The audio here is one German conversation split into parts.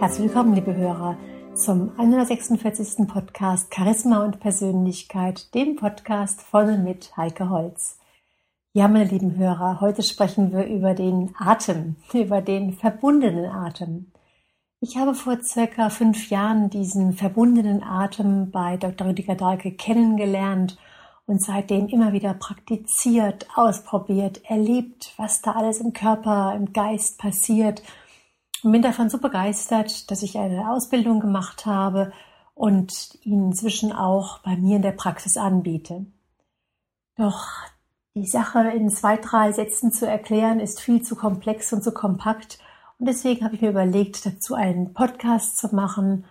Herzlich willkommen, liebe Hörer, zum 146. Podcast Charisma und Persönlichkeit, dem Podcast von und mit Heike Holz. Ja, meine lieben Hörer, heute sprechen wir über den Atem, über den verbundenen Atem. Ich habe vor circa fünf Jahren diesen verbundenen Atem bei Dr. Rüdiger Dahlke kennengelernt und seitdem immer wieder praktiziert, ausprobiert, erlebt, was da alles im Körper, im Geist passiert – und bin davon so begeistert, dass ich eine Ausbildung gemacht habe und ihn inzwischen auch bei mir in der Praxis anbiete. Doch die Sache in zwei, drei Sätzen zu erklären, ist viel zu komplex und zu kompakt. Und deswegen habe ich mir überlegt, dazu einen Podcast zu machen,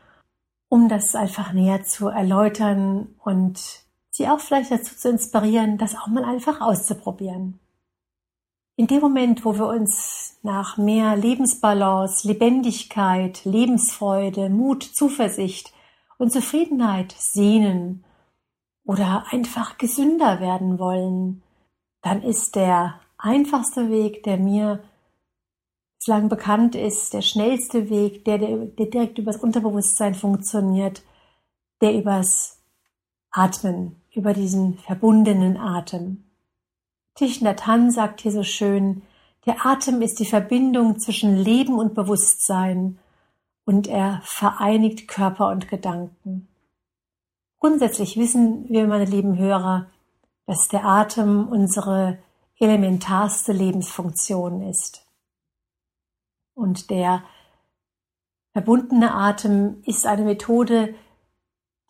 um das einfach näher zu erläutern und Sie auch vielleicht dazu zu inspirieren, das auch mal einfach auszuprobieren. In dem Moment, wo wir uns nach mehr Lebensbalance, Lebendigkeit, Lebensfreude, Mut, Zuversicht und Zufriedenheit sehnen oder einfach gesünder werden wollen, dann ist der einfachste Weg, der mir bislang bekannt ist, der schnellste Weg, der, der, der direkt übers Unterbewusstsein funktioniert, der übers Atmen, über diesen verbundenen Atem. Thich Hanh sagt hier so schön, der Atem ist die Verbindung zwischen Leben und Bewusstsein und er vereinigt Körper und Gedanken. Grundsätzlich wissen wir, meine lieben Hörer, dass der Atem unsere elementarste Lebensfunktion ist. Und der verbundene Atem ist eine Methode,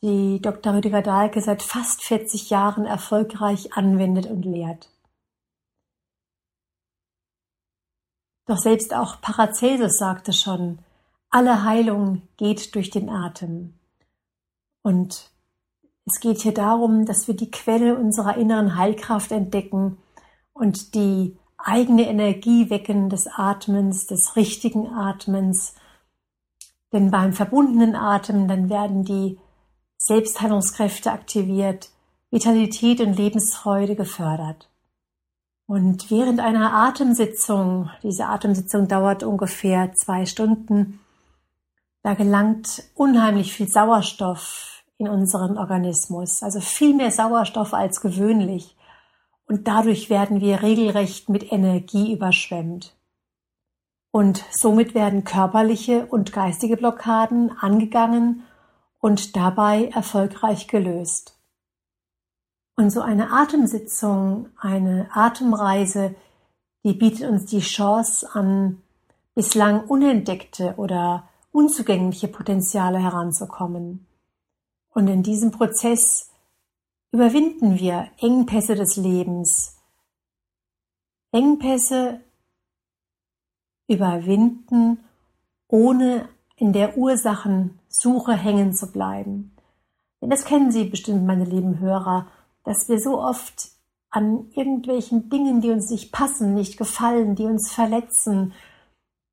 die Dr. Rüdiger Dahlke seit fast 40 Jahren erfolgreich anwendet und lehrt. Doch selbst auch Paracelsus sagte schon, alle Heilung geht durch den Atem. Und es geht hier darum, dass wir die Quelle unserer inneren Heilkraft entdecken und die eigene Energie wecken des Atmens, des richtigen Atmens. Denn beim verbundenen Atem, dann werden die Selbstheilungskräfte aktiviert, Vitalität und Lebensfreude gefördert. Und während einer Atemsitzung, diese Atemsitzung dauert ungefähr zwei Stunden, da gelangt unheimlich viel Sauerstoff in unseren Organismus, also viel mehr Sauerstoff als gewöhnlich. Und dadurch werden wir regelrecht mit Energie überschwemmt. Und somit werden körperliche und geistige Blockaden angegangen und dabei erfolgreich gelöst. Und so eine Atemsitzung, eine Atemreise, die bietet uns die Chance an bislang unentdeckte oder unzugängliche Potenziale heranzukommen. Und in diesem Prozess überwinden wir Engpässe des Lebens. Engpässe überwinden, ohne in der Ursachensuche hängen zu bleiben. Denn das kennen Sie bestimmt, meine lieben Hörer dass wir so oft an irgendwelchen Dingen, die uns nicht passen, nicht gefallen, die uns verletzen,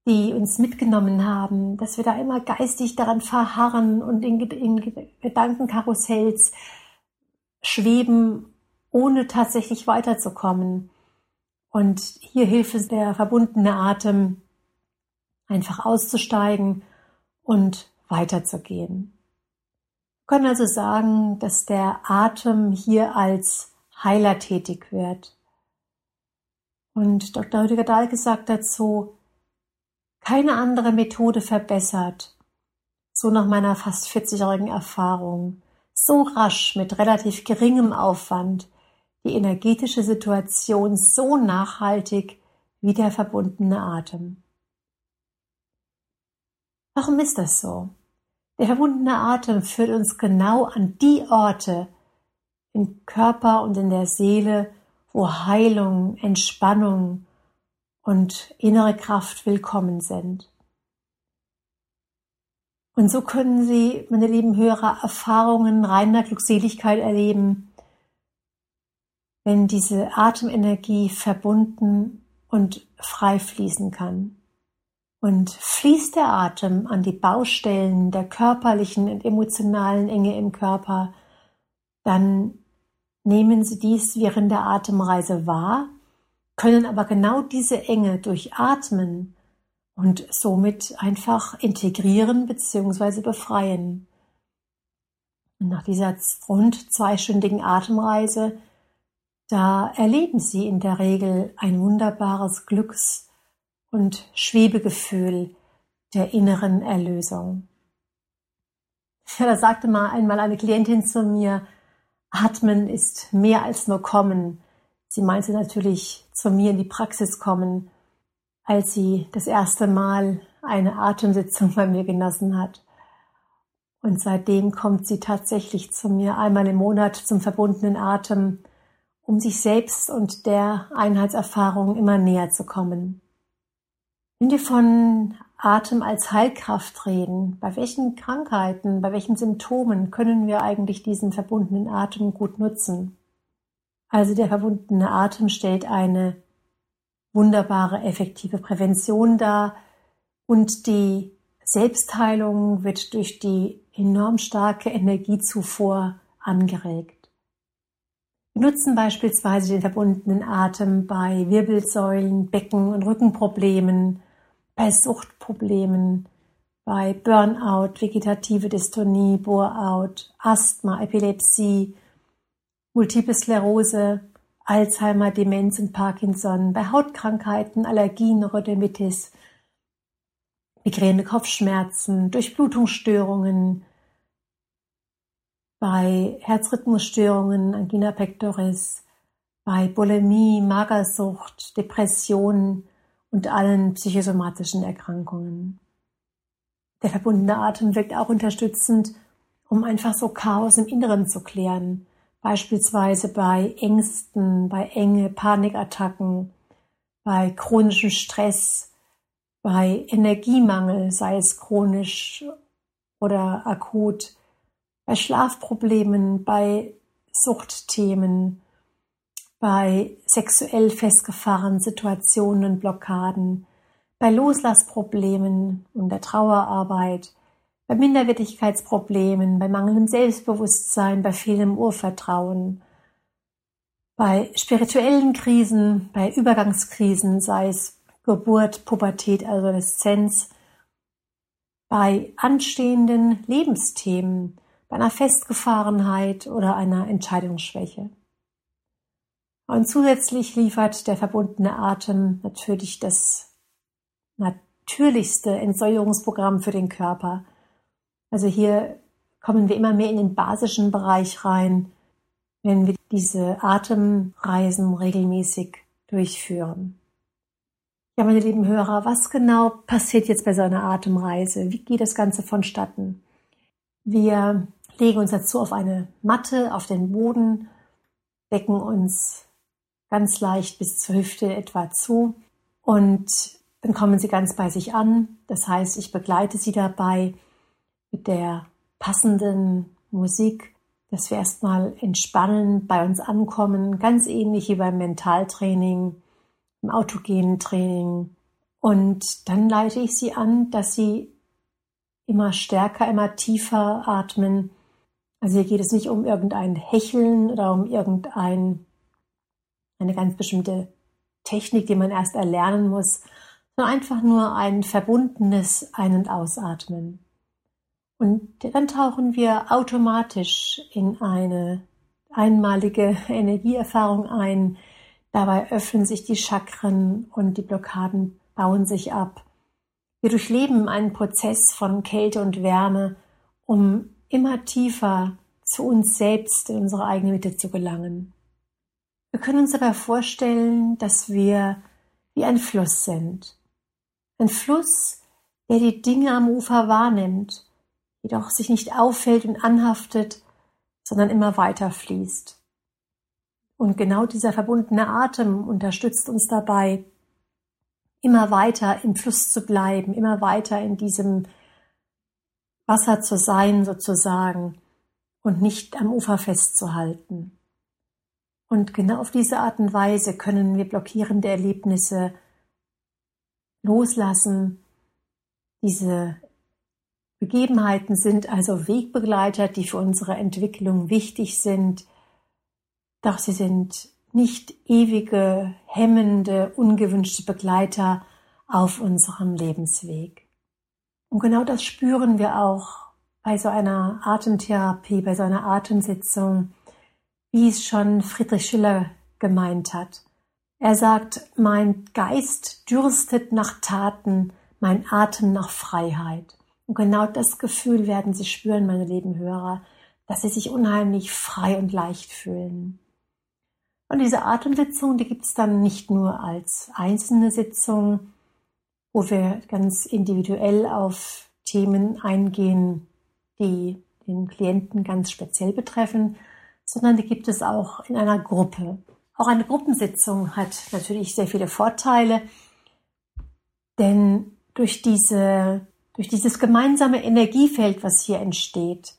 die uns mitgenommen haben, dass wir da immer geistig daran verharren und in, in Gedankenkarussells schweben, ohne tatsächlich weiterzukommen. Und hier hilft es der verbundene Atem, einfach auszusteigen und weiterzugehen können also sagen, dass der Atem hier als Heiler tätig wird. Und Dr. Rüdiger Dahlke sagt dazu, keine andere Methode verbessert, so nach meiner fast 40-jährigen Erfahrung, so rasch mit relativ geringem Aufwand, die energetische Situation so nachhaltig wie der verbundene Atem. Warum ist das so? Der verbundene Atem führt uns genau an die Orte im Körper und in der Seele, wo Heilung, Entspannung und innere Kraft willkommen sind. Und so können Sie, meine lieben Hörer, Erfahrungen reiner Glückseligkeit erleben, wenn diese Atemenergie verbunden und frei fließen kann. Und fließt der Atem an die Baustellen der körperlichen und emotionalen Enge im Körper, dann nehmen Sie dies während der Atemreise wahr, können aber genau diese Enge durch Atmen und somit einfach integrieren bzw. befreien. Und nach dieser rund zweistündigen Atemreise, da erleben Sie in der Regel ein wunderbares Glücks- und Schwebegefühl der inneren Erlösung. Ja, da sagte mal einmal eine Klientin zu mir, Atmen ist mehr als nur kommen. Sie meinte natürlich zu mir in die Praxis kommen, als sie das erste Mal eine Atemsitzung bei mir genossen hat. Und seitdem kommt sie tatsächlich zu mir einmal im Monat zum verbundenen Atem, um sich selbst und der Einheitserfahrung immer näher zu kommen. Wenn wir von Atem als Heilkraft reden, bei welchen Krankheiten, bei welchen Symptomen können wir eigentlich diesen verbundenen Atem gut nutzen? Also der verbundene Atem stellt eine wunderbare, effektive Prävention dar und die Selbstheilung wird durch die enorm starke Energiezufuhr angeregt. Wir nutzen beispielsweise den verbundenen Atem bei Wirbelsäulen, Becken- und Rückenproblemen, bei Suchtproblemen, bei Burnout, vegetative Dystonie, Boreout, Asthma, Epilepsie, Multiple Sklerose, Alzheimer, Demenz und Parkinson, bei Hautkrankheiten, Allergien, Neurodermitis, Migräne, Kopfschmerzen, Durchblutungsstörungen, bei Herzrhythmusstörungen, Angina pectoris, bei Bulimie, Magersucht, Depressionen, und allen psychosomatischen Erkrankungen. Der verbundene Atem wirkt auch unterstützend, um einfach so Chaos im Inneren zu klären, beispielsweise bei Ängsten, bei Enge, Panikattacken, bei chronischem Stress, bei Energiemangel, sei es chronisch oder akut, bei Schlafproblemen, bei Suchtthemen, bei sexuell festgefahrenen Situationen und Blockaden, bei Loslassproblemen und der Trauerarbeit, bei Minderwertigkeitsproblemen, bei mangelndem Selbstbewusstsein, bei fehlendem Urvertrauen, bei spirituellen Krisen, bei Übergangskrisen, sei es Geburt, Pubertät, Adoleszenz, bei anstehenden Lebensthemen, bei einer Festgefahrenheit oder einer Entscheidungsschwäche. Und zusätzlich liefert der verbundene Atem natürlich das natürlichste Entsäuerungsprogramm für den Körper. Also hier kommen wir immer mehr in den basischen Bereich rein, wenn wir diese Atemreisen regelmäßig durchführen. Ja, meine lieben Hörer, was genau passiert jetzt bei so einer Atemreise? Wie geht das Ganze vonstatten? Wir legen uns dazu auf eine Matte, auf den Boden, decken uns ganz leicht bis zur Hüfte etwa zu und dann kommen sie ganz bei sich an. Das heißt, ich begleite sie dabei mit der passenden Musik, dass wir erstmal entspannen, bei uns ankommen, ganz ähnlich wie beim Mentaltraining, im autogenen Training. Und dann leite ich sie an, dass sie immer stärker, immer tiefer atmen. Also hier geht es nicht um irgendein Hecheln oder um irgendein eine ganz bestimmte Technik, die man erst erlernen muss, sondern einfach nur ein verbundenes Ein- und Ausatmen. Und dann tauchen wir automatisch in eine einmalige Energieerfahrung ein. Dabei öffnen sich die Chakren und die Blockaden bauen sich ab. Wir durchleben einen Prozess von Kälte und Wärme, um immer tiefer zu uns selbst in unsere eigene Mitte zu gelangen. Wir können uns aber vorstellen, dass wir wie ein Fluss sind. Ein Fluss, der die Dinge am Ufer wahrnimmt, jedoch sich nicht auffällt und anhaftet, sondern immer weiter fließt. Und genau dieser verbundene Atem unterstützt uns dabei, immer weiter im Fluss zu bleiben, immer weiter in diesem Wasser zu sein sozusagen und nicht am Ufer festzuhalten. Und genau auf diese Art und Weise können wir blockierende Erlebnisse loslassen. Diese Begebenheiten sind also Wegbegleiter, die für unsere Entwicklung wichtig sind, doch sie sind nicht ewige, hemmende, ungewünschte Begleiter auf unserem Lebensweg. Und genau das spüren wir auch bei so einer Atemtherapie, bei so einer Atemsitzung, wie es schon Friedrich Schiller gemeint hat. Er sagt, mein Geist dürstet nach Taten, mein Atem nach Freiheit. Und genau das Gefühl werden Sie spüren, meine lieben Hörer, dass Sie sich unheimlich frei und leicht fühlen. Und diese Atemsitzung, die gibt es dann nicht nur als einzelne Sitzung, wo wir ganz individuell auf Themen eingehen, die den Klienten ganz speziell betreffen, sondern die gibt es auch in einer Gruppe. Auch eine Gruppensitzung hat natürlich sehr viele Vorteile, denn durch diese, durch dieses gemeinsame Energiefeld, was hier entsteht,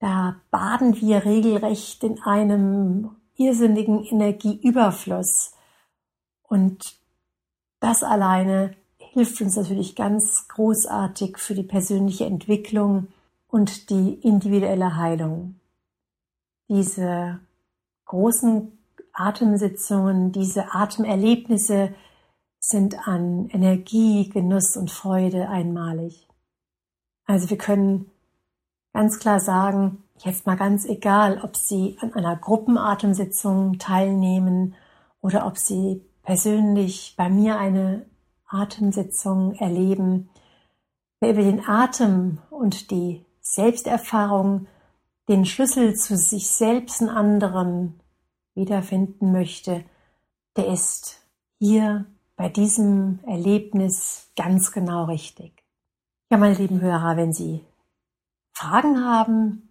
da baden wir regelrecht in einem irrsinnigen Energieüberfluss. Und das alleine hilft uns natürlich ganz großartig für die persönliche Entwicklung und die individuelle Heilung. Diese großen Atemsitzungen, diese Atemerlebnisse sind an Energie, Genuss und Freude einmalig. Also wir können ganz klar sagen, jetzt mal ganz egal, ob Sie an einer Gruppenatemsitzung teilnehmen oder ob Sie persönlich bei mir eine Atemsitzung erleben, wer über den Atem und die Selbsterfahrung den Schlüssel zu sich selbst und anderen wiederfinden möchte, der ist hier bei diesem Erlebnis ganz genau richtig. Ja, meine lieben Hörer, wenn Sie Fragen haben,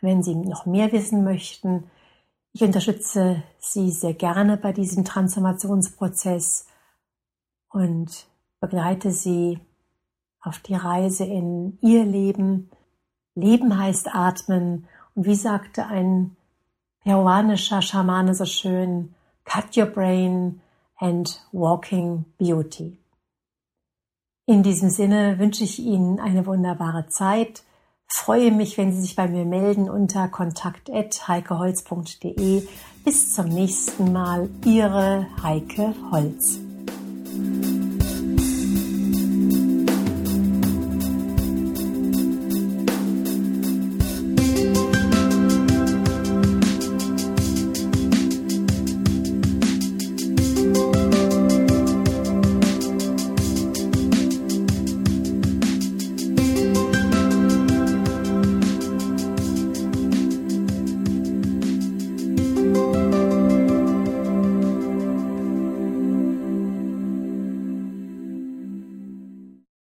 wenn Sie noch mehr wissen möchten, ich unterstütze Sie sehr gerne bei diesem Transformationsprozess und begleite Sie auf die Reise in Ihr Leben. Leben heißt atmen. Und wie sagte ein peruanischer Schamane so schön, cut your brain and walking beauty. In diesem Sinne wünsche ich Ihnen eine wunderbare Zeit. Freue mich, wenn Sie sich bei mir melden unter kontakt.heikeholz.de. Bis zum nächsten Mal, Ihre Heike Holz.